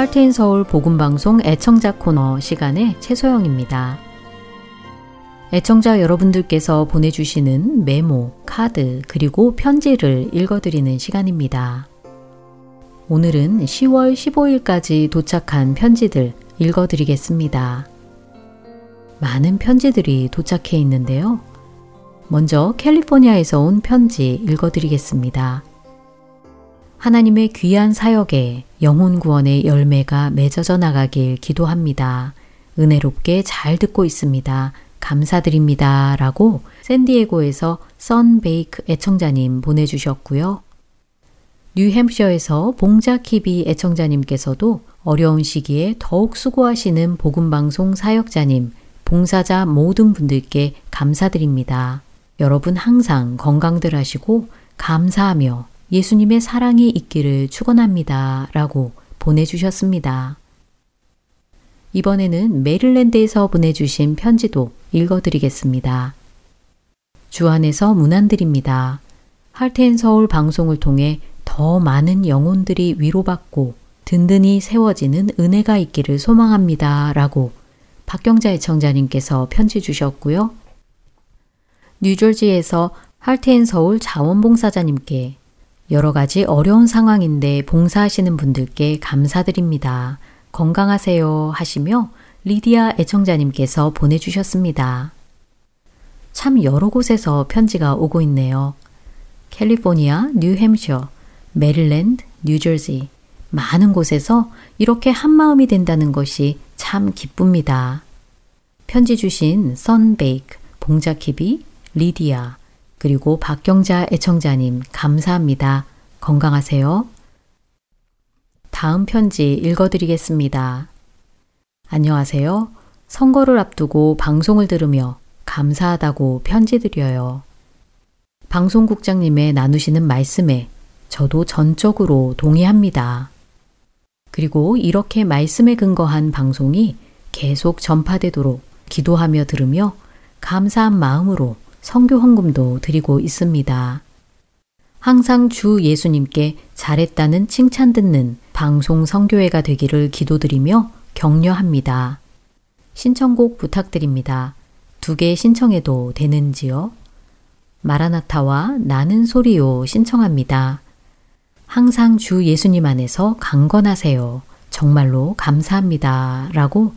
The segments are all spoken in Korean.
할트앤서울 복음방송 애청자 코너 시간의 최소영입니다. 애청자 여러분들께서 보내주시는 메모, 카드, 그리고 편지를 읽어드리는 시간입니다. 오늘은 10월 15일까지 도착한 편지들 읽어드리겠습니다. 많은 편지들이 도착해 있는데요. 먼저 캘리포니아에서 온 편지 읽어드리겠습니다. 하나님의 귀한 사역에 영혼 구원의 열매가 맺어져 나가길 기도합니다. 은혜롭게 잘 듣고 있습니다. 감사드립니다. 라고 샌디에고에서 썬베이크 애청자님 보내주셨고요. 뉴햄셔에서 봉자키비 애청자님께서도 어려운 시기에 더욱 수고하시는 복음방송 사역자님, 봉사자 모든 분들께 감사드립니다. 여러분 항상 건강들 하시고 감사하며 예수님의 사랑이 있기를 축원합니다. 라고 보내주셨습니다. 이번에는 메릴랜드에서 보내주신 편지도 읽어드리겠습니다. 주안에서 문안드립니다. 할텐 서울 방송을 통해 더 많은 영혼들이 위로받고 든든히 세워지는 은혜가 있기를 소망합니다. 라고 박경자 애청자님께서 편지 주셨고요. 뉴저지에서 할텐 서울 자원봉사자님께 여러 가지 어려운 상황인데 봉사하시는 분들께 감사드립니다. 건강하세요 하시며 리디아 애청자님께서 보내주셨습니다. 참 여러 곳에서 편지가 오고 있네요. 캘리포니아, 뉴햄셔, 메릴랜드, 뉴저지, 많은 곳에서 이렇게 한마음이 된다는 것이 참 기쁩니다. 편지 주신 선베이크, 봉자키비, 리디아, 그리고 박경자 애청자님 감사합니다. 건강하세요. 다음 편지 읽어드리겠습니다. 안녕하세요. 선거를 앞두고 방송을 들으며 감사하다고 편지 드려요. 방송국장님의 나누시는 말씀에 저도 전적으로 동의합니다. 그리고 이렇게 말씀에 근거한 방송이 계속 전파되도록 기도하며 들으며 감사한 마음으로 성교 헌금도 드리고 있습니다. 항상 주 예수님께 잘했다는 칭찬 듣는 방송 성교회가 되기를 기도드리며 격려합니다. 신청곡 부탁드립니다. 두 개 신청해도 되는지요? 마라나타와 나는 소리요 신청합니다. 항상 주 예수님 안에서 강건하세요. 정말로 감사합니다. 라고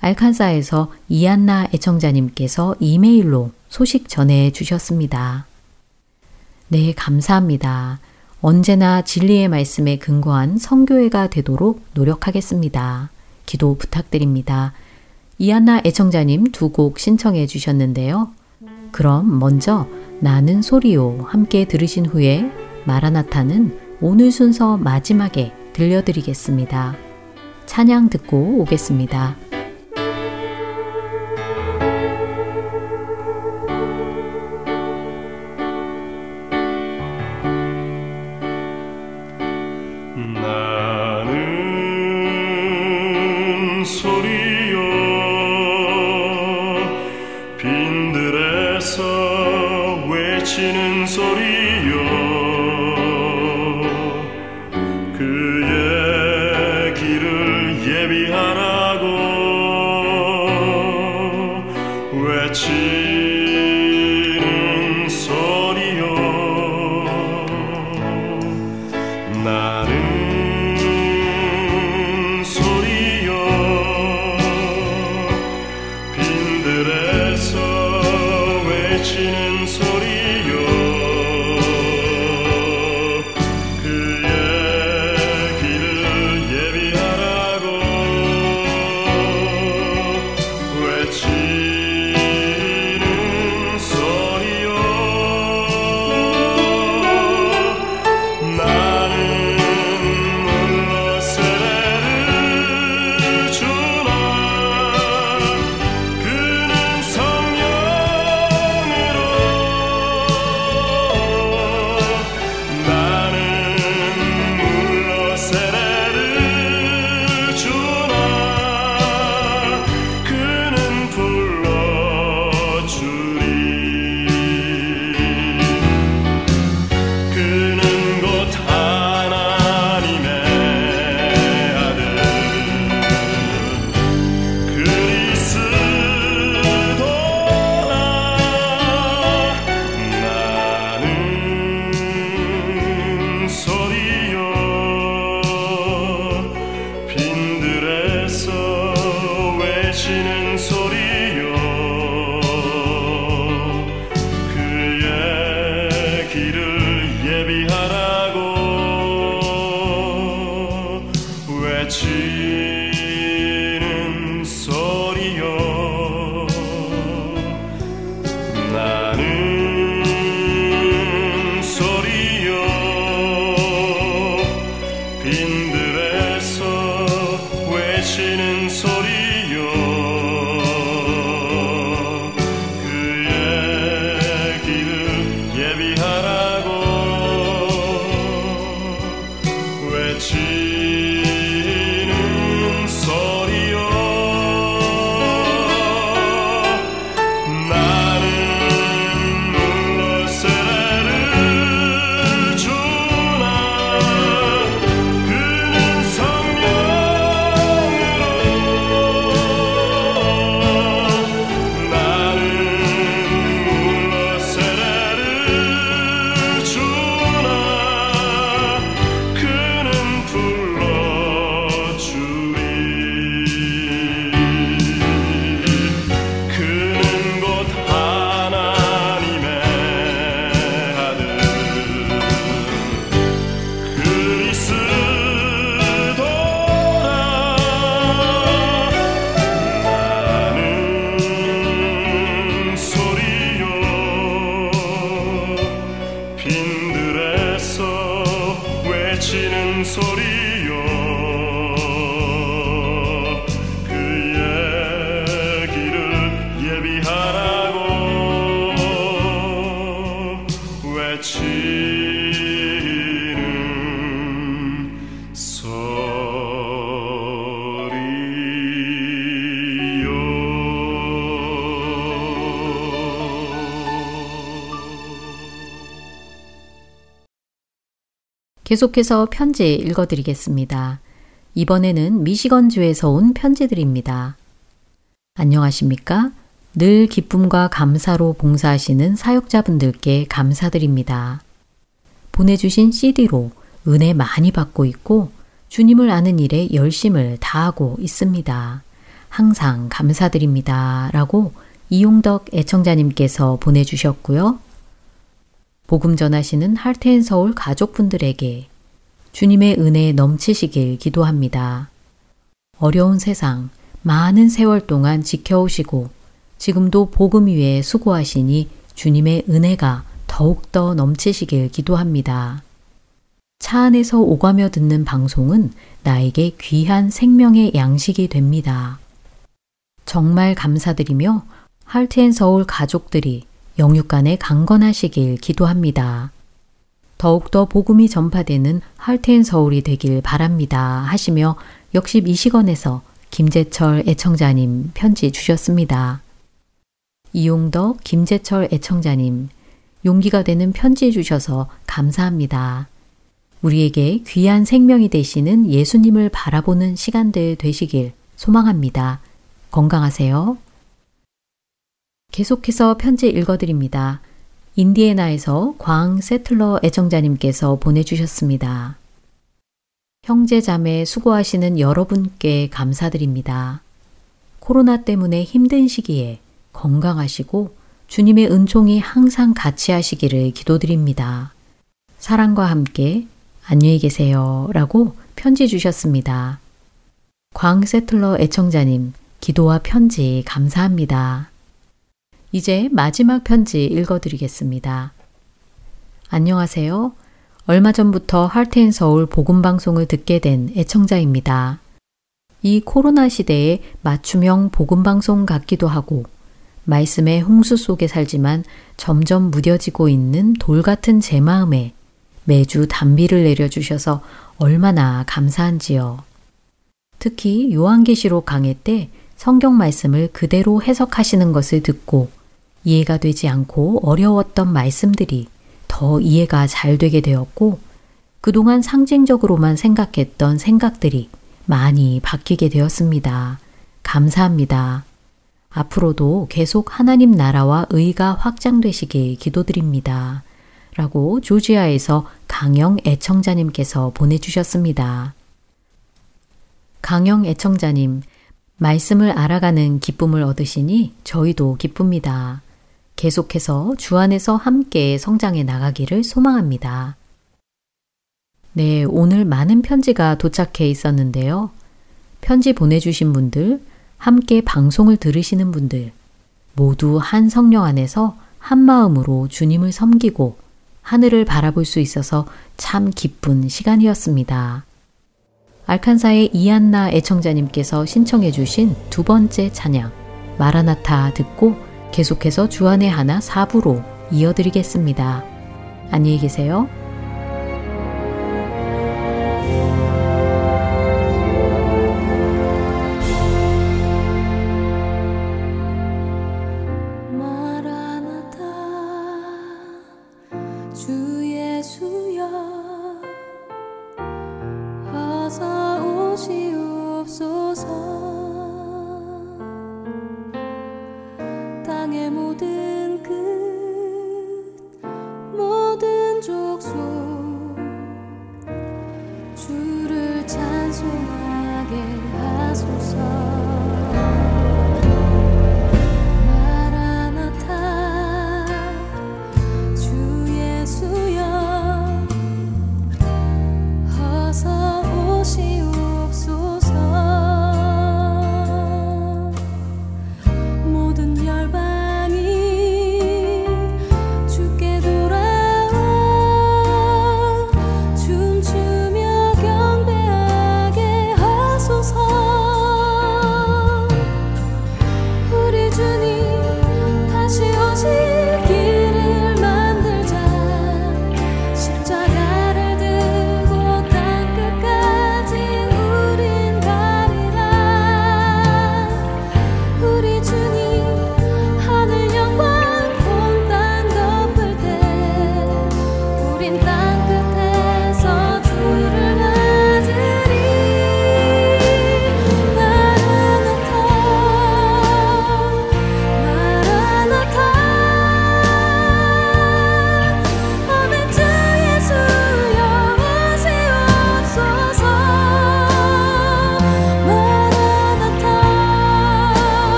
알칸사에서 이안나 애청자님께서 이메일로 소식 전해 주셨습니다. 네, 감사합니다. 언제나 진리의 말씀에 근거한 성교회가 되도록 노력하겠습니다. 기도 부탁드립니다. 이안나 애청자님 두 곡 신청해 주셨는데요. 그럼 먼저 나는 소리요 함께 들으신 후에 마라나타는 오늘 순서 마지막에 들려드리겠습니다. 찬양 듣고 오겠습니다. 외치는 계속해서 편지 읽어드리겠습니다. 이번에는 미시건주에서 온 편지들입니다. 안녕하십니까? 늘 기쁨과 감사로 봉사하시는 사역자분들께 감사드립니다. 보내주신 CD로 은혜 많이 받고 있고 주님을 아는 일에 열심을 다하고 있습니다. 항상 감사드립니다. 라고 이용덕 애청자님께서 보내주셨고요. 복음 전하시는 할테인 서울 가족분들에게 주님의 은혜 넘치시길 기도합니다. 어려운 세상 많은 세월 동안 지켜오시고 지금도 복음 위에 수고하시니 주님의 은혜가 더욱더 넘치시길 기도합니다. 차 안에서 오가며 듣는 방송은 나에게 귀한 생명의 양식이 됩니다. 정말 감사드리며 할트앤 서울 가족들이 영육간에 강건하시길 기도합니다. 더욱더 복음이 전파되는 할텐 서울이 되길 바랍니다. 하시며 역시 미시건에서 김재철 애청자님 편지 주셨습니다. 이용덕 김재철 애청자님 용기가 되는 편지 주셔서 감사합니다. 우리에게 귀한 생명이 되시는 예수님을 바라보는 시간들 되시길 소망합니다. 건강하세요. 계속해서 편지 읽어드립니다. 인디애나에서 광 세틀러 애청자님께서 보내주셨습니다. 형제 자매 수고하시는 여러분께 감사드립니다. 코로나 때문에 힘든 시기에 건강하시고 주님의 은총이 항상 같이 하시기를 기도드립니다. 사랑과 함께 안녕히 계세요. 라고 편지 주셨습니다. 광 세틀러 애청자님, 기도와 편지 감사합니다. 이제 마지막 편지 읽어드리겠습니다. 안녕하세요. 얼마 전부터 할테인 서울 복음방송을 듣게 된 애청자입니다. 이 코로나 시대에 맞춤형 복음방송 같기도 하고 말씀의 홍수 속에 살지만 점점 무뎌지고 있는 돌 같은 제 마음에 매주 단비를 내려주셔서 얼마나 감사한지요. 특히 요한계시록 강해 때 성경 말씀을 그대로 해석하시는 것을 듣고 이해가 되지 않고 어려웠던 말씀들이 더 이해가 잘 되게 되었고 그동안 상징적으로만 생각했던 생각들이 많이 바뀌게 되었습니다. 감사합니다. 앞으로도 계속 하나님 나라와 의가 확장되시길 기도드립니다. 라고 조지아에서 강영 애청자님께서 보내주셨습니다. 강영 애청자님, 말씀을 알아가는 기쁨을 얻으시니 저희도 기쁩니다. 계속해서 주 안에서 함께 성장해 나가기를 소망합니다. 네, 오늘 많은 편지가 도착해 있었는데요. 편지 보내주신 분들, 함께 방송을 들으시는 분들, 모두 한 성령 안에서 한 마음으로 주님을 섬기고 하늘을 바라볼 수 있어서 참 기쁜 시간이었습니다. 알칸사의 이안나 애청자님께서 신청해 주신 두 번째 찬양, 마라나타 듣고 계속해서 주안의 하나 4부로 이어드리겠습니다. 안녕히 계세요.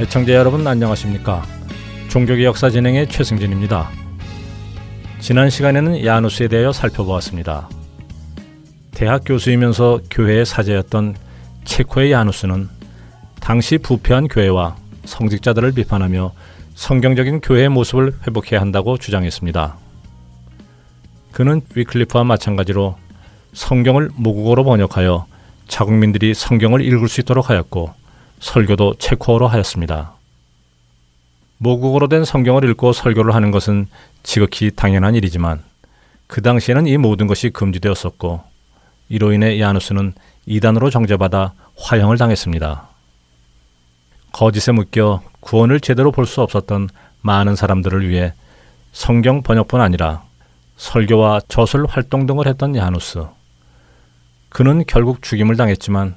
애청자 여러분 안녕하십니까? 종교계 역사 진행의 최승진입니다. 지난 시간에는 야누스에 대하여 살펴보았습니다. 대학 교수이면서 교회의 사제였던 체코의 야누스는 당시 부패한 교회와 성직자들을 비판하며 성경적인 교회의 모습을 회복해야 한다고 주장했습니다. 그는 위클리프와 마찬가지로 성경을 모국어로 번역하여 자국민들이 성경을 읽을 수 있도록 하였고 설교도 체코어로 하였습니다. 모국어로 된 성경을 읽고 설교를 하는 것은 지극히 당연한 일이지만 그 당시에는 이 모든 것이 금지되었었고 이로 인해 야누스는 이단으로 정죄받아 화형을 당했습니다. 거짓에 묶여 구원을 제대로 볼 수 없었던 많은 사람들을 위해 성경 번역뿐 아니라 설교와 저술 활동 등을 했던 야누스. 그는 결국 죽임을 당했지만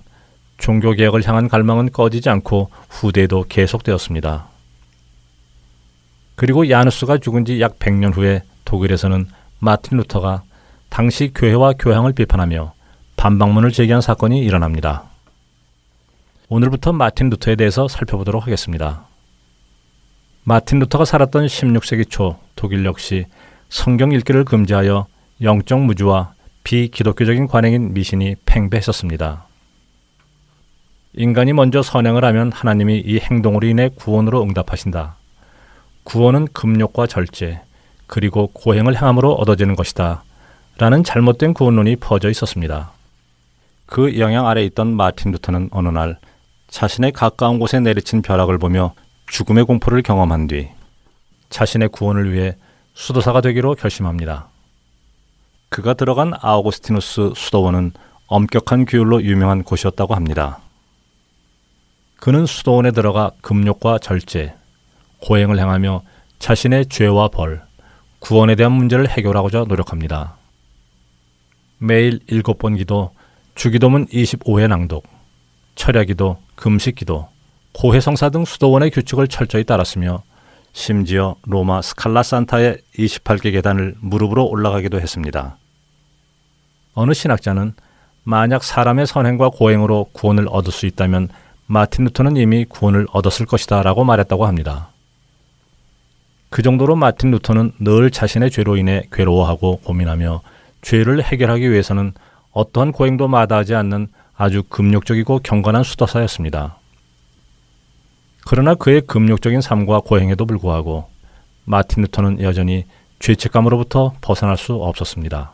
종교개혁을 향한 갈망은 꺼지지 않고 후대에도 계속되었습니다. 그리고 야누스가 죽은 지 약 100년 후에 독일에서는 마틴 루터가 당시 교회와 교향을 비판하며 반박문을 제기한 사건이 일어납니다. 오늘부터 마틴 루터에 대해서 살펴보도록 하겠습니다. 마틴 루터가 살았던 16세기 초 독일 역시 성경 읽기를 금지하여 영적 무주와 비기독교적인 관행인 미신이 팽배했었습니다. 인간이 먼저 선행을 하면 하나님이 이 행동으로 인해 구원으로 응답하신다. 구원은 금욕과 절제, 그리고 고행을 행함으로 얻어지는 것이다. 라는 잘못된 구원론이 퍼져 있었습니다. 그 영향 아래 있던 마틴 루터는 어느 날 자신의 가까운 곳에 내리친 벼락을 보며 죽음의 공포를 경험한 뒤 자신의 구원을 위해 수도사가 되기로 결심합니다. 그가 들어간 아우구스티누스 수도원은 엄격한 규율로 유명한 곳이었다고 합니다. 그는 수도원에 들어가 금욕과 절제, 고행을 행하며 자신의 죄와 벌, 구원에 대한 문제를 해결하고자 노력합니다. 매일 일곱 번 기도, 주기도문 25회 낭독, 철야기도, 금식기도, 고해성사 등 수도원의 규칙을 철저히 따랐으며 심지어 로마 스칼라 산타의 28개 계단을 무릎으로 올라가기도 했습니다. 어느 신학자는 만약 사람의 선행과 고행으로 구원을 얻을 수 있다면 마틴 루터는 이미 구원을 얻었을 것이다 라고 말했다고 합니다. 그 정도로 마틴 루터는 늘 자신의 죄로 인해 괴로워하고 고민하며 죄를 해결하기 위해서는 어떠한 고행도 마다하지 않는 아주 금욕적이고 경건한 수도사였습니다. 그러나 그의 금욕적인 삶과 고행에도 불구하고 마틴 루터는 여전히 죄책감으로부터 벗어날 수 없었습니다.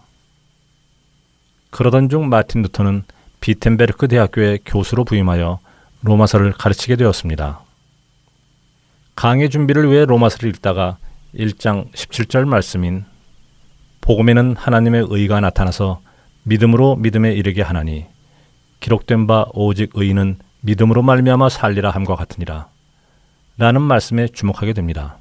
그러던 중 마틴 루터는 비텐베르크 대학교의 교수로 부임하여 로마서를 가르치게 되었습니다. 강의 준비를 위해 로마서를 읽다가 1장 17절 말씀인 복음에는 하나님의 의가 나타나서 믿음으로 믿음에 이르게 하나니 기록된 바 오직 의인은 믿음으로 말미암아 살리라 함과 같으니라 라는 말씀에 주목하게 됩니다.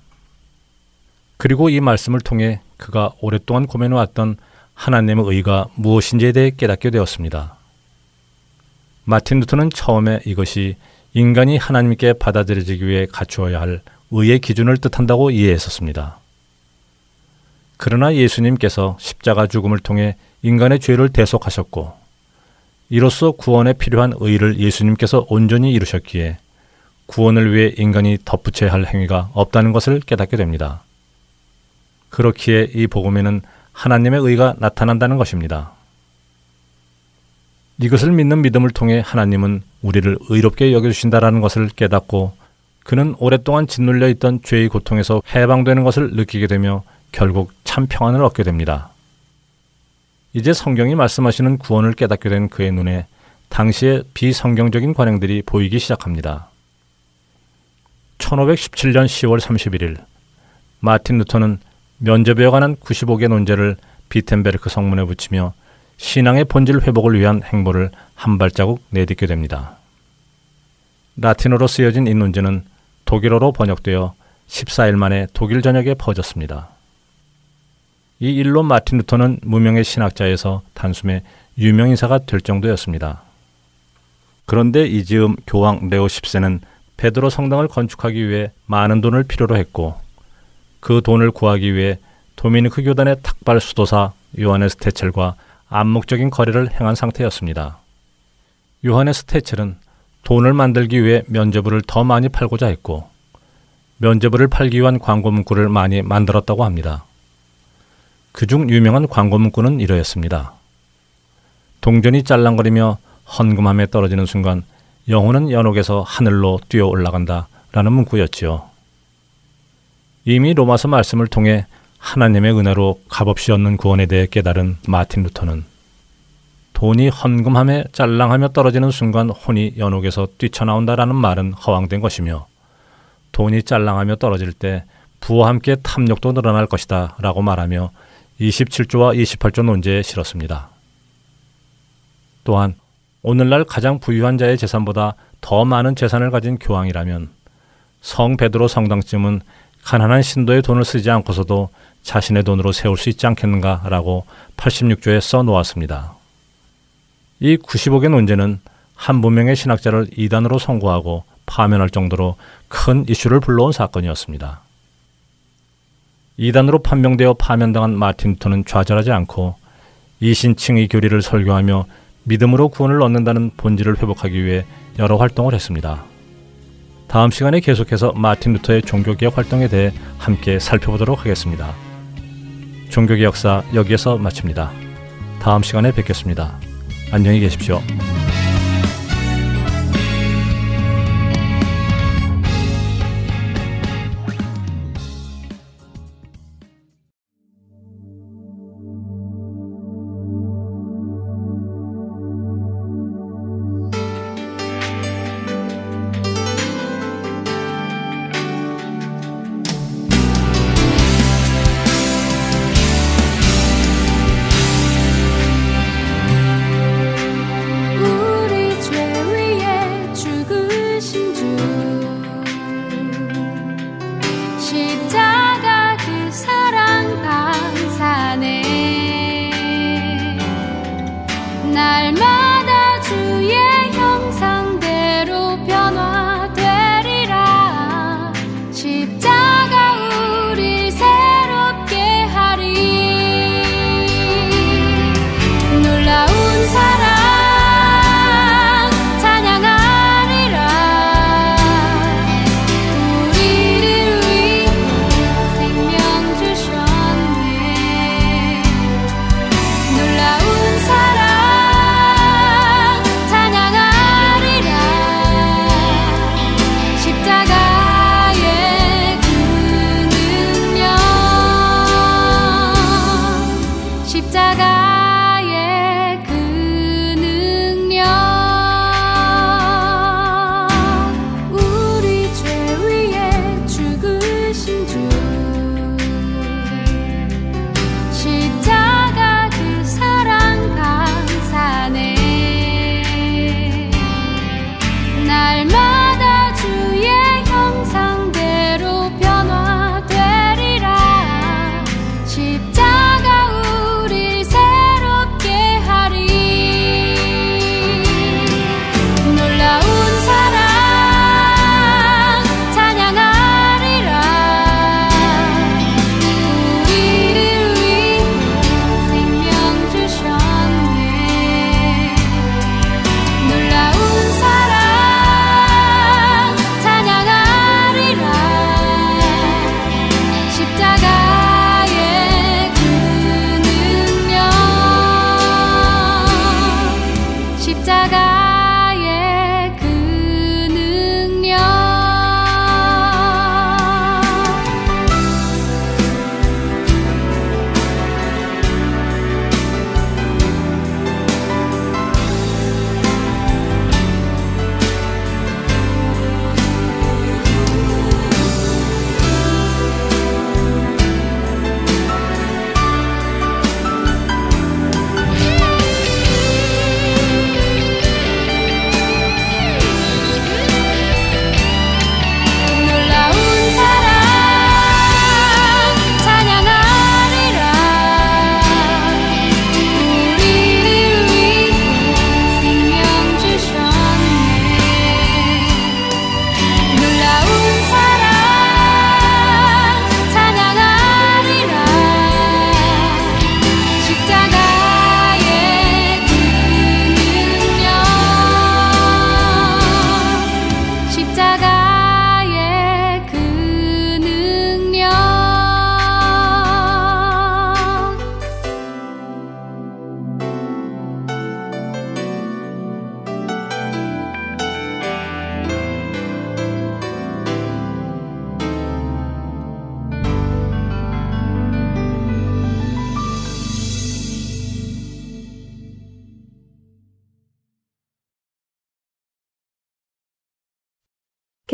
그리고 이 말씀을 통해 그가 오랫동안 고민해왔던 하나님의 의가 무엇인지에 대해 깨닫게 되었습니다. 마틴 루터는 처음에 이것이 인간이 하나님께 받아들여지기 위해 갖추어야 할 의의 기준을 뜻한다고 이해했었습니다. 그러나 예수님께서 십자가 죽음을 통해 인간의 죄를 대속하셨고 이로써 구원에 필요한 의를 예수님께서 온전히 이루셨기에 구원을 위해 인간이 덧붙여야 할 행위가 없다는 것을 깨닫게 됩니다. 그렇기에 이 복음에는 하나님의 의가 나타난다는 것입니다. 이것을 믿는 믿음을 통해 하나님은 우리를 의롭게 여겨주신다라는 것을 깨닫고 그는 오랫동안 짓눌려 있던 죄의 고통에서 해방되는 것을 느끼게 되며 결국 참 평안을 얻게 됩니다. 이제 성경이 말씀하시는 구원을 깨닫게 된 그의 눈에 당시의 비성경적인 관행들이 보이기 시작합니다. 1517년 10월 31일 마틴 루터는 면접에 관한 95개 논제를 비텐베르크 성문에 붙이며 신앙의 본질 회복을 위한 행보를 한 발자국 내딛게 됩니다. 라틴어로 쓰여진 이 논제는 독일어로 번역되어 14일 만에 독일 전역에 퍼졌습니다. 이 일로 마틴 루터는 무명의 신학자에서 단숨에 유명 인사가 될 정도였습니다. 그런데 이 즈음 교황 레오 10세는 베드로 성당을 건축하기 위해 많은 돈을 필요로 했고 그 돈을 구하기 위해 도미니크 교단의 탁발 수도사 요하네스 테첼과 암묵적인 거래를 행한 상태였습니다. 요하네스 테첼은 돈을 만들기 위해 면제부를 더 많이 팔고자 했고 면제부를 팔기 위한 광고 문구를 많이 만들었다고 합니다. 그중 유명한 광고 문구는 이러했습니다. 동전이 짤랑거리며 헌금함에 떨어지는 순간 영혼은 연옥에서 하늘로 뛰어 올라간다 라는 문구였지요. 이미 로마서 말씀을 통해 하나님의 은혜로 값없이 얻는 구원에 대해 깨달은 마틴 루터는 돈이 헌금함에 짤랑하며 떨어지는 순간 혼이 연옥에서 뛰쳐나온다라는 말은 허황된 것이며 돈이 짤랑하며 떨어질 때 부와 함께 탐욕도 늘어날 것이다 라고 말하며 27조와 28조 논제에 실었습니다. 또한 오늘날 가장 부유한 자의 재산보다 더 많은 재산을 가진 교황이라면 성 베드로 성당쯤은 가난한 신도의 돈을 쓰지 않고서도 자신의 돈으로 세울 수 있지 않겠는가라고 86조에 써 놓았습니다. 이 95개 논제는 한 무명의 신학자를 이단으로 선고하고 파면할 정도로 큰 이슈를 불러온 사건이었습니다. 이단으로 판명되어 파면당한 마틴 루터는 좌절하지 않고 이신칭의 교리를 설교하며 믿음으로 구원을 얻는다는 본질을 회복하기 위해 여러 활동을 했습니다. 다음 시간에 계속해서 마틴 루터의 종교개혁 활동에 대해 함께 살펴보도록 하겠습니다. 종교개혁사 여기에서 마칩니다. 다음 시간에 뵙겠습니다. 안녕히 계십시오.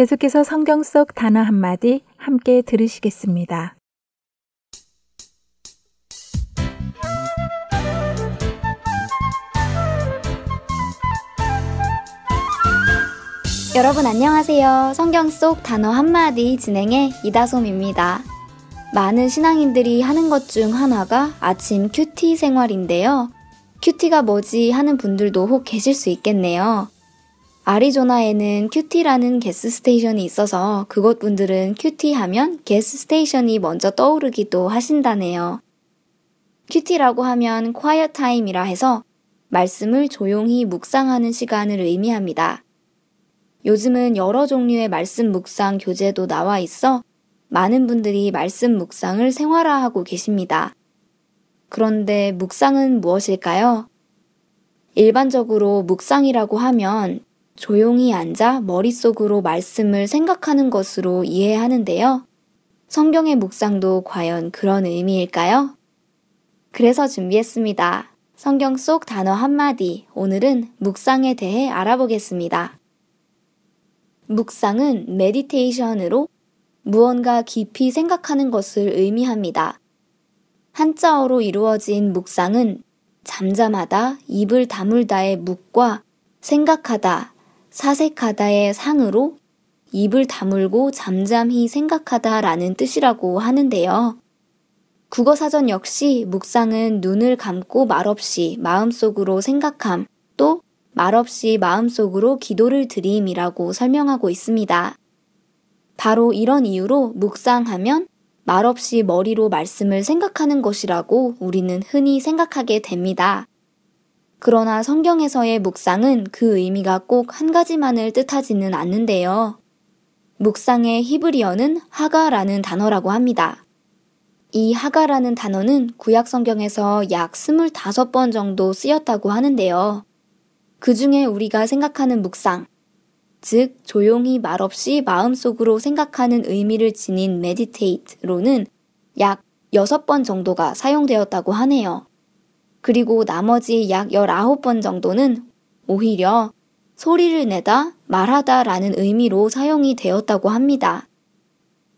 계속해서 성경 속 단어 한마디 함께 들으시겠습니다. 여러분 안녕하세요. 성경 속 단어 한마디 진행의 이다솜입니다. 많은 신앙인들이 하는 것 중 하나가 아침 큐티 생활인데요. 큐티가 뭐지 하는 분들도 혹 계실 수 있겠네요. 아리조나에는 QT라는 gas station이 있어서 그곳 분들은 QT 하면 gas station이 먼저 떠오르기도 하신다네요. QT라고 하면 quiet time이라 해서 말씀을 조용히 묵상하는 시간을 의미합니다. 요즘은 여러 종류의 말씀 묵상 교재도 나와 있어 많은 분들이 말씀 묵상을 생활화하고 계십니다. 그런데 묵상은 무엇일까요? 일반적으로 묵상이라고 하면 조용히 앉아 머릿속으로 말씀을 생각하는 것으로 이해하는데요. 성경의 묵상도 과연 그런 의미일까요? 그래서 준비했습니다. 성경 속 단어 한마디, 오늘은 묵상에 대해 알아보겠습니다. 묵상은 메디테이션으로 무언가 깊이 생각하는 것을 의미합니다. 한자어로 이루어진 묵상은 잠잠하다, 입을 다물다의 묵과 생각하다, 사색하다의 상으로 입을 다물고 잠잠히 생각하다 라는 뜻이라고 하는데요. 국어 사전 역시 묵상은 눈을 감고 말없이 마음속으로 생각함, 또 말없이 마음속으로 기도를 드림이라고 설명하고 있습니다. 바로 이런 이유로 묵상하면 말없이 머리로 말씀을 생각하는 것이라고 우리는 흔히 생각하게 됩니다. 그러나 성경에서의 묵상은 그 의미가 꼭 한 가지만을 뜻하지는 않는데요. 묵상의 히브리어는 하가라는 단어라고 합니다. 이 하가라는 단어는 구약 성경에서 약 25번 정도 쓰였다고 하는데요. 그 중에 우리가 생각하는 묵상, 즉 조용히 말없이 마음속으로 생각하는 의미를 지닌 meditate로는 약 6번 정도가 사용되었다고 하네요. 그리고 나머지 약 19번 정도는 오히려 소리를 내다, 말하다 라는 의미로 사용이 되었다고 합니다.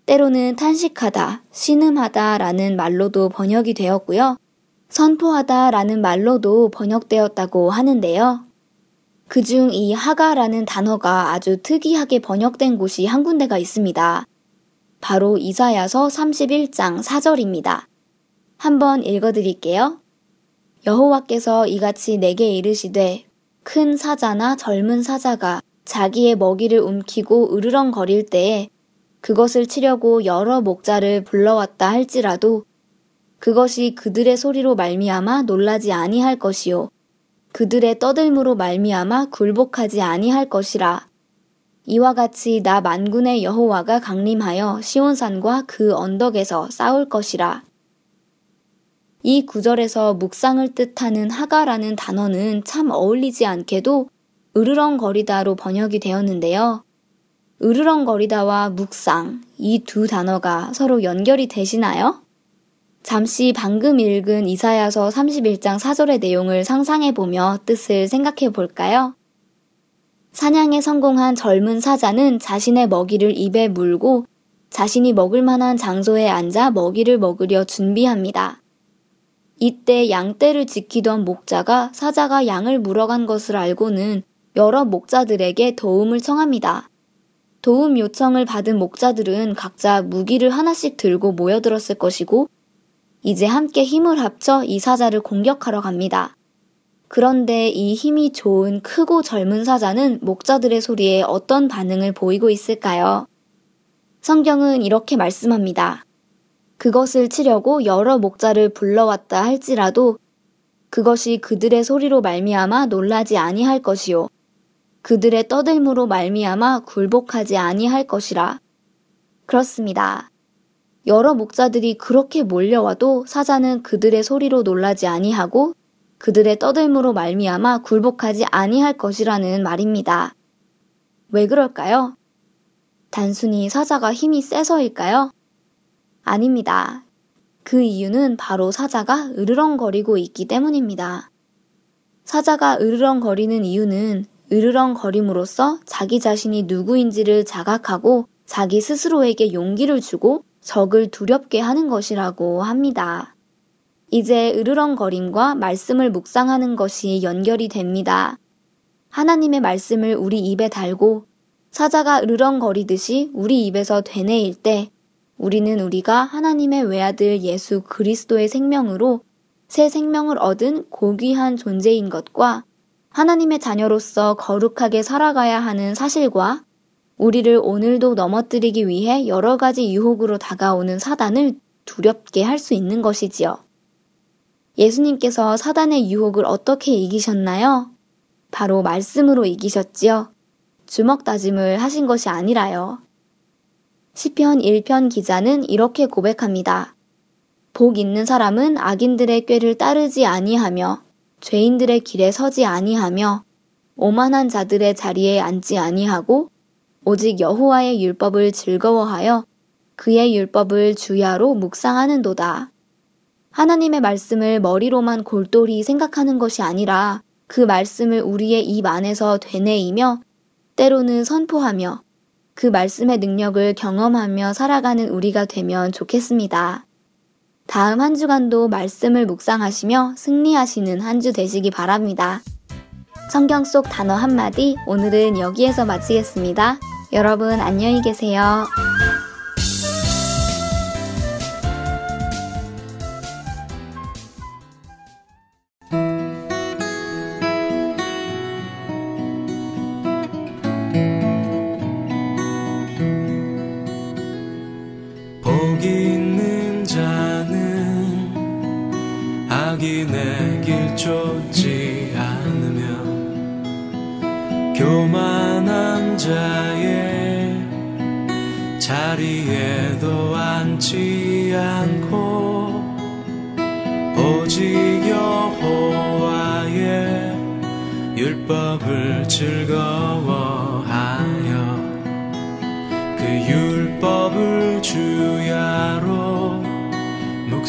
때로는 탄식하다, 신음하다 라는 말로도 번역이 되었고요. 선포하다 라는 말로도 번역되었다고 하는데요. 그중 이 하가라는 단어가 아주 특이하게 번역된 곳이 한 군데가 있습니다. 바로 이사야서 31장 4절입니다. 한번 읽어드릴게요. 여호와께서 이같이 내게 이르시되 큰 사자나 젊은 사자가 자기의 먹이를 움키고 으르렁거릴 때에 그것을 치려고 여러 목자를 불러왔다 할지라도 그것이 그들의 소리로 말미암아 놀라지 아니할 것이요 그들의 떠들므로 말미암아 굴복하지 아니할 것이라. 이와 같이 나 만군의 여호와가 강림하여 시온산과 그 언덕에서 싸울 것이라. 이 구절에서 묵상을 뜻하는 하가라는 단어는 참 어울리지 않게도 으르렁거리다로 번역이 되었는데요. 으르렁거리다와 묵상, 이 두 단어가 서로 연결이 되시나요? 잠시 방금 읽은 이사야서 31장 4절의 내용을 상상해 보며 뜻을 생각해 볼까요? 사냥에 성공한 젊은 사자는 자신의 먹이를 입에 물고 자신이 먹을 만한 장소에 앉아 먹이를 먹으려 준비합니다. 이때 양떼를 지키던 목자가 사자가 양을 물어간 것을 알고는 여러 목자들에게 도움을 청합니다. 도움 요청을 받은 목자들은 각자 무기를 하나씩 들고 모여들었을 것이고 이제 함께 힘을 합쳐 이 사자를 공격하러 갑니다. 그런데 이 힘이 좋은 크고 젊은 사자는 목자들의 소리에 어떤 반응을 보이고 있을까요? 성경은 이렇게 말씀합니다. 그것을 치려고 여러 목자를 불러왔다 할지라도 그것이 그들의 소리로 말미암아 놀라지 아니할 것이요 그들의 떠들므로 말미암아 굴복하지 아니할 것이라. 그렇습니다. 여러 목자들이 그렇게 몰려와도 사자는 그들의 소리로 놀라지 아니하고 그들의 떠들므로 말미암아 굴복하지 아니할 것이라는 말입니다. 왜 그럴까요? 단순히 사자가 힘이 세서일까요? 아닙니다. 그 이유는 바로 사자가 으르렁거리고 있기 때문입니다. 사자가 으르렁거리는 이유는 으르렁거림으로써 자기 자신이 누구인지를 자각하고 자기 스스로에게 용기를 주고 적을 두렵게 하는 것이라고 합니다. 이제 으르렁거림과 말씀을 묵상하는 것이 연결이 됩니다. 하나님의 말씀을 우리 입에 달고 사자가 으르렁거리듯이 우리 입에서 되뇌일 때 우리는 우리가 하나님의 외아들 예수 그리스도의 생명으로 새 생명을 얻은 고귀한 존재인 것과 하나님의 자녀로서 거룩하게 살아가야 하는 사실과 우리를 오늘도 넘어뜨리기 위해 여러 가지 유혹으로 다가오는 사단을 두렵게 할 수 있는 것이지요. 예수님께서 사단의 유혹을 어떻게 이기셨나요? 바로 말씀으로 이기셨지요. 주먹 다짐을 하신 것이 아니라요. 시편 1편 기자는 이렇게 고백합니다. 복 있는 사람은 악인들의 꾀를 따르지 아니하며 죄인들의 길에 서지 아니하며 오만한 자들의 자리에 앉지 아니하고 오직 여호와의 율법을 즐거워하여 그의 율법을 주야로 묵상하는도다. 하나님의 말씀을 머리로만 골똘히 생각하는 것이 아니라 그 말씀을 우리의 입 안에서 되뇌이며 때로는 선포하며 그 말씀의 능력을 경험하며 살아가는 우리가 되면 좋겠습니다. 다음 한 주간도 말씀을 묵상하시며 승리하시는 한 주 되시기 바랍니다. 성경 속 단어 한마디 오늘은 여기에서 마치겠습니다. 여러분 안녕히 계세요.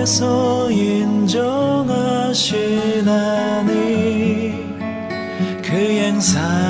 여호와께서 인정하시나니 그 행사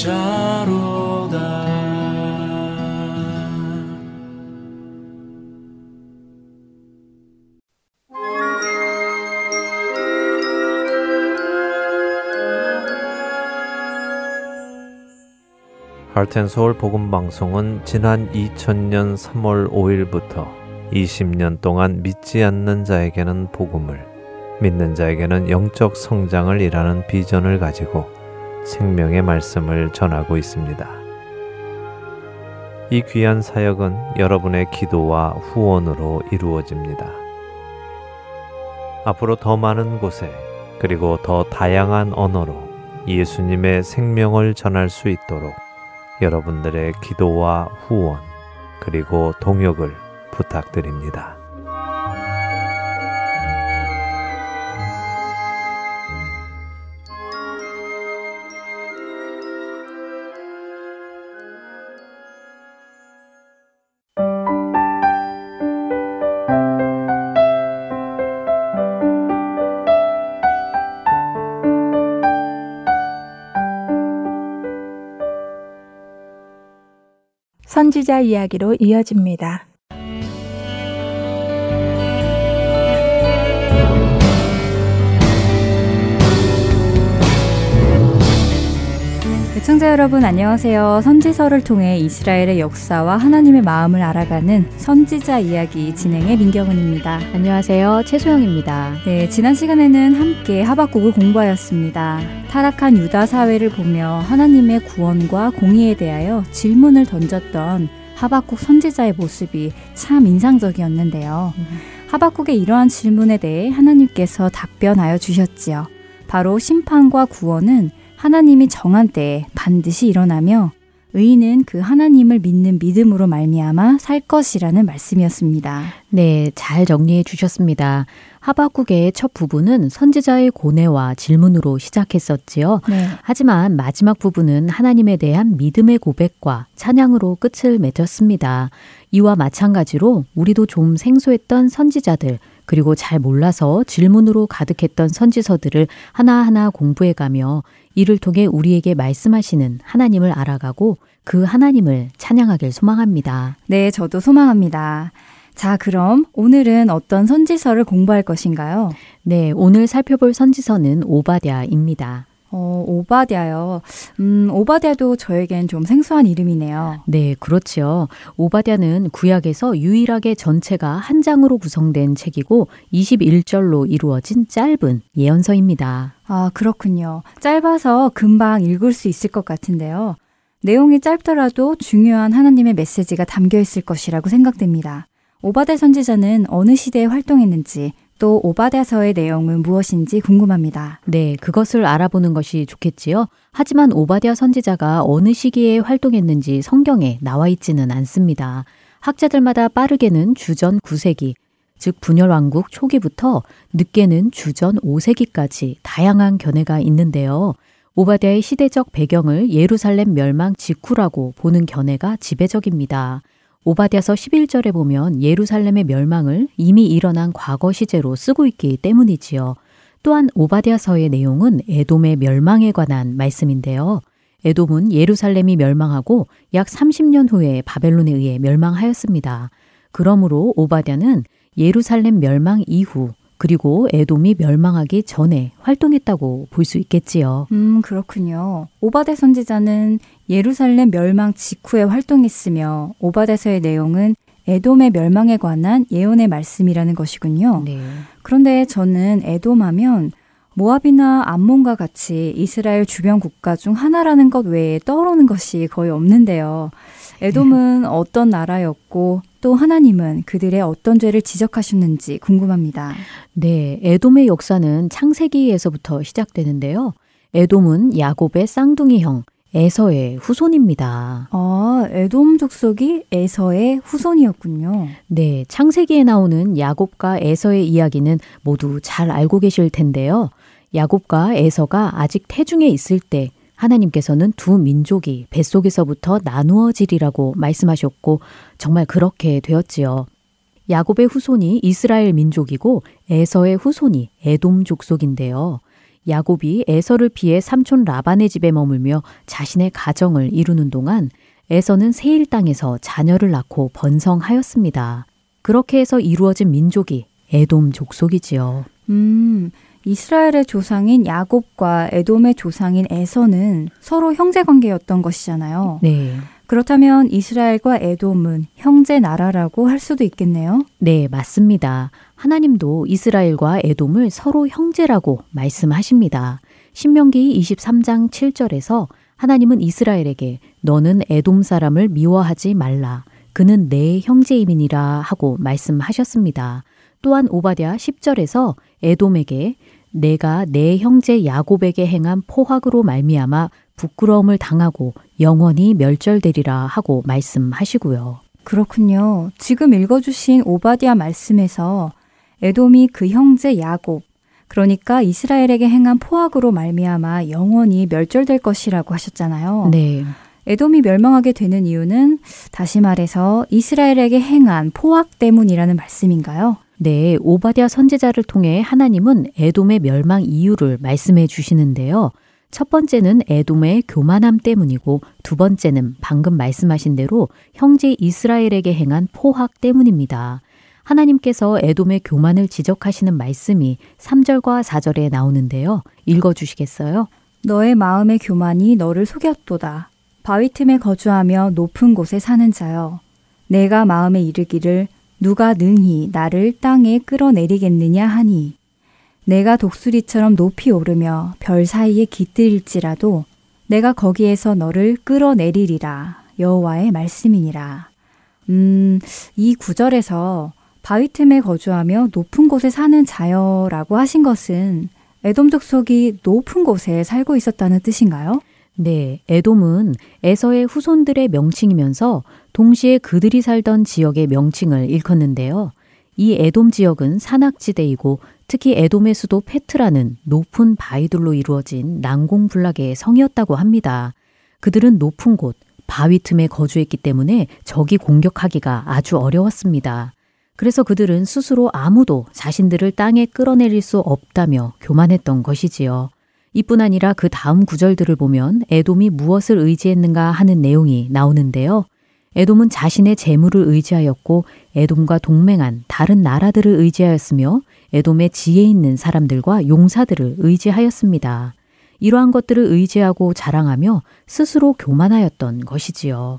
자로다. 할텐서울 복음방송은 지난 2000년 3월 5일부터 20년 동안 믿지 않는 자에게는 복음을, 믿는 자에게는 영적 성장을 이라는 비전을 가지고 생명의 말씀을 전하고 있습니다. 이 귀한 사역은 여러분의 기도와 후원으로 이루어집니다. 앞으로 더 많은 곳에 그리고 더 다양한 언어로 예수님의 생명을 전할 수 있도록 여러분들의 기도와 후원 그리고 동역을 부탁드립니다. 선지자 이야기로 이어집니다. 여러분 안녕하세요. 선지서를 통해 이스라엘의 역사와 하나님의 마음을 알아가는 선지자 이야기 진행의 민경은입니다. 안녕하세요. 최소영입니다. 네, 지난 시간에는 함께 하박국을 공부하였습니다. 타락한 유다 사회를 보며 하나님의 구원과 공의에 대하여 질문을 던졌던 하박국 선지자의 모습이 참 인상적이었는데요. 하박국의 이러한 질문에 대해 하나님께서 답변하여 주셨지요. 바로 심판과 구원은 하나님이 정한 때에 반드시 일어나며 의인은 그 하나님을 믿는 믿음으로 말미암아 살 것이라는 말씀이었습니다. 네, 잘 정리해 주셨습니다. 하박국의 첫 부분은 선지자의 고뇌와 질문으로 시작했었지요. 네. 하지만 마지막 부분은 하나님에 대한 믿음의 고백과 찬양으로 끝을 맺었습니다. 이와 마찬가지로 우리도 좀 생소했던 선지자들, 그리고 잘 몰라서 질문으로 가득했던 선지서들을 하나하나 공부해 가며 이를 통해 우리에게 말씀하시는 하나님을 알아가고 그 하나님을 찬양하길 소망합니다. 네, 저도 소망합니다. 자, 그럼 오늘은 어떤 선지서를 공부할 것인가요? 네, 오늘 살펴볼 선지서는 오바댜입니다. 어, 오바댜요. 음, 오바댜도 저에겐 좀 생소한 이름이네요. 네, 그렇지요. 오바댜는 구약에서 유일하게 전체가 한 장으로 구성된 책이고 21절로 이루어진 짧은 예언서입니다. 아, 그렇군요. 짧아서 금방 읽을 수 있을 것 같은데요. 내용이 짧더라도 중요한 하나님의 메시지가 담겨 있을 것이라고 생각됩니다. 오바댜 선지자는 어느 시대에 활동했는지 또 오바댜서의 내용은 무엇인지 궁금합니다. 네, 그것을 알아보는 것이 좋겠지요. 하지만 오바댜 선지자가 어느 시기에 활동했는지 성경에 나와 있지는 않습니다. 학자들마다 빠르게는 주전 9세기, 즉 분열 왕국 초기부터 늦게는 주전 5세기까지 다양한 견해가 있는데요. 오바댜의 시대적 배경을 예루살렘 멸망 직후라고 보는 견해가 지배적입니다. 오바댜서 11절에 보면 예루살렘의 멸망을 이미 일어난 과거 시제로 쓰고 있기 때문이지요. 또한 오바댜서의 내용은 에돔의 멸망에 관한 말씀인데요. 에돔은 예루살렘이 멸망하고 약 30년 후에 바벨론에 의해 멸망하였습니다. 그러므로 오바댜는 예루살렘 멸망 이후 그리고 에돔이 멸망하기 전에 활동했다고 볼 수 있겠지요. 음, 그렇군요. 오바데 선지자는 예루살렘 멸망 직후에 활동했으며 오바데서의 내용은 에돔의 멸망에 관한 예언의 말씀이라는 것이군요. 네. 그런데 저는 에돔하면 모압이나 암몬과 같이 이스라엘 주변 국가 중 하나라는 것 외에 떠오르는 것이 거의 없는데요. 에돔은 어떤 나라였고 또 하나님은 그들의 어떤 죄를 지적하셨는지 궁금합니다. 네, 에돔의 역사는 창세기에서부터 시작되는데요. 에돔은 야곱의 쌍둥이 형 에서의 후손입니다. 아, 에돔 족속이 에서의 후손이었군요. 네, 창세기에 나오는 야곱과 에서의 이야기는 모두 잘 알고 계실 텐데요. 야곱과 에서가 아직 태중에 있을 때 하나님께서는 두 민족이 뱃속에서부터 나누어지리라고 말씀하셨고 정말 그렇게 되었지요. 야곱의 후손이 이스라엘 민족이고 에서의 후손이 에돔 족속인데요. 야곱이 에서를 피해 삼촌 라반의 집에 머물며 자신의 가정을 이루는 동안 에서는 세일 땅에서 자녀를 낳고 번성하였습니다. 그렇게 해서 이루어진 민족이 에돔 족속이지요. 음, 이스라엘의 조상인 야곱과 에돔의 조상인 에서는 서로 형제 관계였던 것이잖아요. 네. 그렇다면 이스라엘과 에돔은 형제 나라라고 할 수도 있겠네요. 네, 맞습니다. 하나님도 이스라엘과 에돔을 서로 형제라고 말씀하십니다. 신명기 23장 7절에서 하나님은 이스라엘에게 너는 에돔 사람을 미워하지 말라. 그는 내 형제임이니라 하고 말씀하셨습니다. 또한 오바댜 10절에서 에돔에게 내가 내 형제 야곱에게 행한 포악으로 말미암아 부끄러움을 당하고 영원히 멸절되리라 하고 말씀하시고요. 그렇군요. 지금 읽어주신 오바디아 말씀에서 에돔이 그 형제 야곱, 그러니까 이스라엘에게 행한 포악으로 말미암아 영원히 멸절될 것이라고 하셨잖아요. 네. 에돔이 멸망하게 되는 이유는 다시 말해서 이스라엘에게 행한 포악 때문이라는 말씀인가요? 네, 오바댜 선지자를 통해 하나님은 에돔의 멸망 이유를 말씀해 주시는데요. 첫 번째는 에돔의 교만함 때문이고 두 번째는 방금 말씀하신 대로 형제 이스라엘에게 행한 포악 때문입니다. 하나님께서 에돔의 교만을 지적하시는 말씀이 3절과 4절에 나오는데요. 읽어 주시겠어요? 너의 마음의 교만이 너를 속였도다. 바위 틈에 거주하며 높은 곳에 사는 자여. 내가 마음에 이르기를 누가 능히 나를 땅에 끌어내리겠느냐 하니 내가 독수리처럼 높이 오르며 별 사이에 깃들일지라도 내가 거기에서 너를 끌어내리리라 여호와의 말씀이니라. 음, 이 구절에서 바위 틈에 거주하며 높은 곳에 사는 자여라고 하신 것은 에돔 족 속이 높은 곳에 살고 있었다는 뜻인가요? 네, 에돔은 에서의 후손들의 명칭이면서 동시에 그들이 살던 지역의 명칭을 일컫는데요. 이 에돔 지역은 산악지대이고 특히 에돔의 수도 페트라는 높은 바위들로 이루어진 난공불락의 성이었다고 합니다. 그들은 높은 곳, 바위 틈에 거주했기 때문에 적이 공격하기가 아주 어려웠습니다. 그래서 그들은 스스로 아무도 자신들을 땅에 끌어내릴 수 없다며 교만했던 것이지요. 이뿐 아니라 그 다음 구절들을 보면 에돔이 무엇을 의지했는가 하는 내용이 나오는데요. 에돔은 자신의 재물을 의지하였고 에돔과 동맹한 다른 나라들을 의지하였으며 에돔의 지혜 있는 사람들과 용사들을 의지하였습니다. 이러한 것들을 의지하고 자랑하며 스스로 교만하였던 것이지요.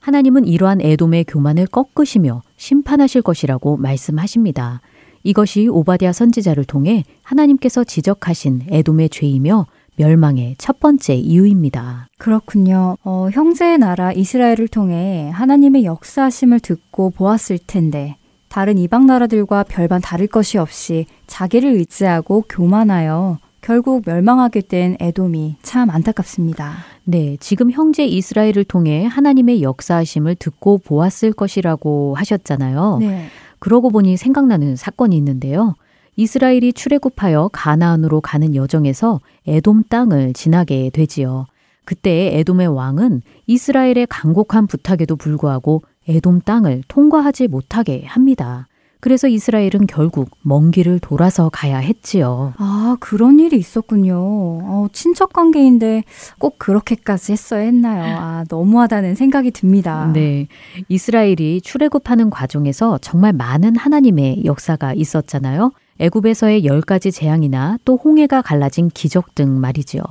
하나님은 이러한 에돔의 교만을 꺾으시며 심판하실 것이라고 말씀하십니다. 이것이 오바디아 선지자를 통해 하나님께서 지적하신 에돔의 죄이며 멸망의 첫 번째 이유입니다. 그렇군요. 어, 형제의 나라 이스라엘을 통해 하나님의 역사하심을 듣고 보았을 텐데 다른 이방 나라들과 별반 다를 것이 없이 자기를 의지하고 교만하여 결국 멸망하게 된 에돔이 참 안타깝습니다. 네, 지금 형제 이스라엘을 통해 하나님의 역사하심을 듣고 보았을 것이라고 하셨잖아요. 네. 그러고 보니 생각나는 사건이 있는데요. 이스라엘이 출애굽하여 가나안으로 가는 여정에서 에돔 땅을 지나게 되지요. 그때 에돔의 왕은 이스라엘의 간곡한 부탁에도 불구하고 에돔 땅을 통과하지 못하게 합니다. 그래서 이스라엘은 결국 먼 길을 돌아서 가야 했지요. 아, 그런 일이 있었군요. 어, 친척 관계인데 꼭 그렇게까지 했어야 했나요? 아, 너무하다는 생각이 듭니다. 네. 이스라엘이 출애굽하는 과정에서 정말 많은 하나님의 역사가 있었잖아요. 애굽에서의 열 가지 재앙이나 또 홍해가 갈라진 기적 등 말이지요.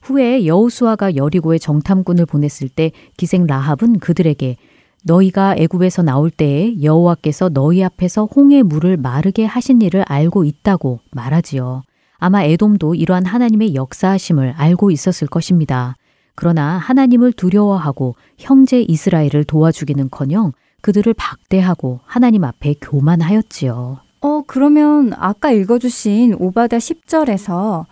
후에 여우수아가 여리고에 정탐꾼을 보냈을 때 기생 라합은 그들에게 너희가 애굽에서 나올 때에 여호와께서 너희 앞에서 홍해 물을 마르게 하신 일을 알고 있다고 말하지요. 아마 에돔도 이러한 하나님의 역사하심을 알고 있었을 것입니다. 그러나 하나님을 두려워하고 형제 이스라엘을 도와주기는커녕 그들을 박대하고 하나님 앞에 교만하였지요. 어, 그러면 아까 읽어주신 오바다 10절에서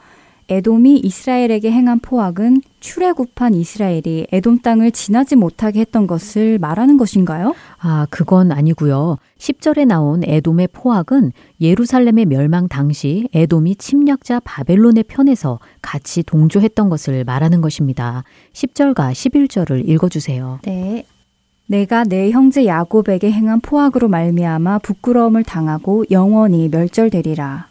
에돔이 이스라엘에게 행한 포악은 출애굽한 이스라엘이 에돔 땅을 지나지 못하게 했던 것을 말하는 것인가요? 아, 그건 아니고요. 10절에 나온 에돔의 포악은 예루살렘의 멸망 당시 에돔이 침략자 바벨론의 편에서 같이 동조했던 것을 말하는 것입니다. 10절과 11절을 읽어 주세요. 네. 내가 내 형제 야곱에게 행한 포악으로 말미암아 부끄러움을 당하고 영원히 멸절되리라.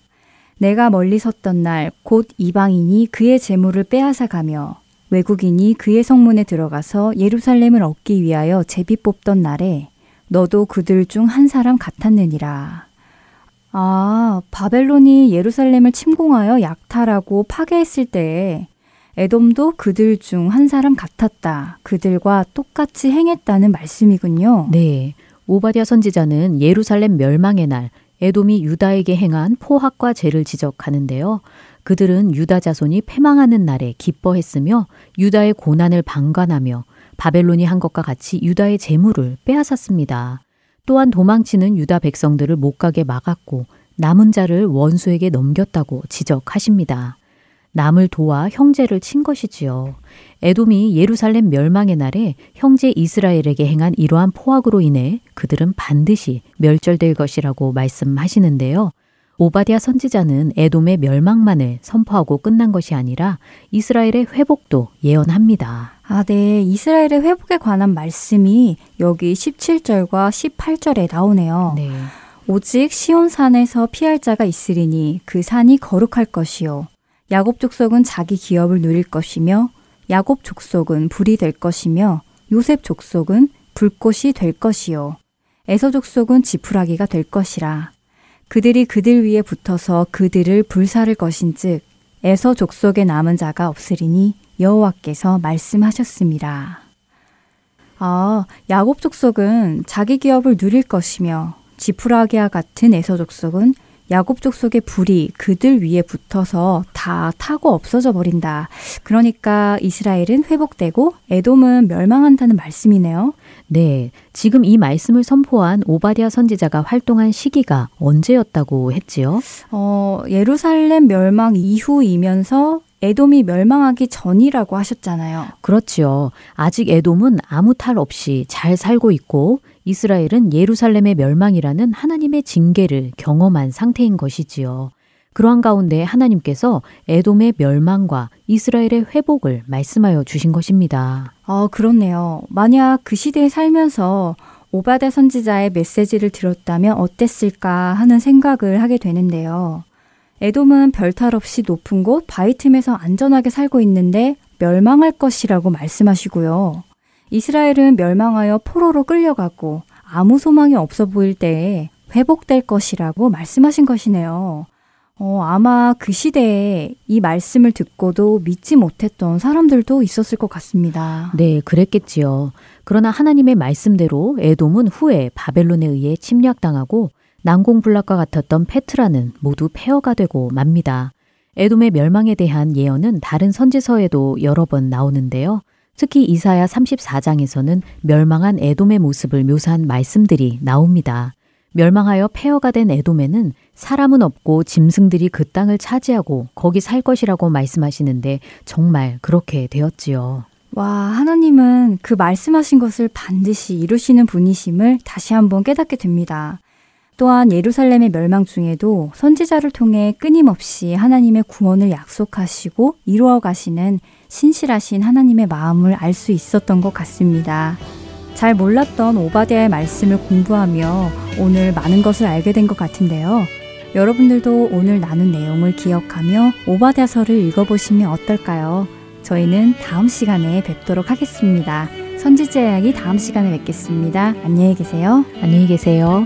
내가 멀리 섰던 날 곧 이방인이 그의 재물을 빼앗아 가며 외국인이 그의 성문에 들어가서 예루살렘을 얻기 위하여 제비 뽑던 날에 너도 그들 중 한 사람 같았느니라. 아, 바벨론이 예루살렘을 침공하여 약탈하고 파괴했을 때에 돔도 그들 중 한 사람 같았다. 그들과 똑같이 행했다는 말씀이군요. 네. 오바댜 선지자는 예루살렘 멸망의 날 에돔이 유다에게 행한 포악과 죄를 지적하는데요. 그들은 유다 자손이 패망하는 날에 기뻐했으며 유다의 고난을 방관하며 바벨론이 한 것과 같이 유다의 재물을 빼앗았습니다. 또한 도망치는 유다 백성들을 못 가게 막았고 남은 자를 원수에게 넘겼다고 지적하십니다. 남을 도와 형제를 친 것이지요. 에돔이 예루살렘 멸망의 날에 형제 이스라엘에게 행한 이러한 포악으로 인해 그들은 반드시 멸절될 것이라고 말씀하시는데요. 오바디아 선지자는 에돔의 멸망만을 선포하고 끝난 것이 아니라 이스라엘의 회복도 예언합니다. 아, 네. 이스라엘의 회복에 관한 말씀이 여기 17절과 18절에 나오네요. 네. 오직 시온 산에서 피할 자가 있으리니 그 산이 거룩할 것이요. 야곱 족속은 자기 기업을 누릴 것이며 야곱 족속은 불이 될 것이며 요셉 족속은 불꽃이 될 것이요. 에서 족속은 지푸라기가 될 것이라. 그들이 그들 위에 붙어서 그들을 불사를 것인즉 에서 족속에 남은 자가 없으리니 여호와께서 말씀하셨습니다. 아, 야곱 족속은 자기 기업을 누릴 것이며 지푸라기와 같은 에서 족속은 야곱 족속의 불이 그들 위에 붙어서 다 타고 없어져 버린다. 그러니까 이스라엘은 회복되고 에돔은 멸망한다는 말씀이네요. 네, 지금 이 말씀을 선포한 오바디아 선지자가 활동한 시기가 언제였다고 했지요? 어, 예루살렘 멸망 이후이면서 에돔이 멸망하기 전이라고 하셨잖아요. 그렇지요. 아직 에돔은 아무 탈 없이 잘 살고 있고 이스라엘은 예루살렘의 멸망이라는 하나님의 징계를 경험한 상태인 것이지요. 그러한 가운데 하나님께서 에돔의 멸망과 이스라엘의 회복을 말씀하여 주신 것입니다. 아, 그렇네요. 만약 그 시대에 살면서 오바데 선지자의 메시지를 들었다면 어땠을까 하는 생각을 하게 되는데요. 에돔은 별탈 없이 높은 곳 바위 틈에서 안전하게 살고 있는데 멸망할 것이라고 말씀하시고요. 이스라엘은 멸망하여 포로로 끌려가고 아무 소망이 없어 보일 때에 회복될 것이라고 말씀하신 것이네요. 어, 아마 그 시대에 이 말씀을 듣고도 믿지 못했던 사람들도 있었을 것 같습니다. 네, 그랬겠지요. 그러나 하나님의 말씀대로 에돔은 후에 바벨론에 의해 침략당하고 난공불락과 같았던 페트라는 모두 폐허가 되고 맙니다. 에돔의 멸망에 대한 예언은 다른 선지서에도 여러 번 나오는데요. 특히 이사야 34장에서는 멸망한 에돔의 모습을 묘사한 말씀들이 나옵니다. 멸망하여 폐허가 된 에돔에는 사람은 없고 짐승들이 그 땅을 차지하고 거기 살 것이라고 말씀하시는데 정말 그렇게 되었지요. 와, 하나님은 그 말씀하신 것을 반드시 이루시는 분이심을 다시 한번 깨닫게 됩니다. 또한 예루살렘의 멸망 중에도 선지자를 통해 끊임없이 하나님의 구원을 약속하시고 이루어 가시는 신실하신 하나님의 마음을 알 수 있었던 것 같습니다. 잘 몰랐던 오바데아의 말씀을 공부하며 오늘 많은 것을 알게 된 것 같은데요. 여러분들도 오늘 나눈 내용을 기억하며 오바데아서를 읽어보시면 어떨까요? 저희는 다음 시간에 뵙도록 하겠습니다. 선지자 이야기 다음 시간에 뵙겠습니다. 안녕히 계세요. 안녕히 계세요.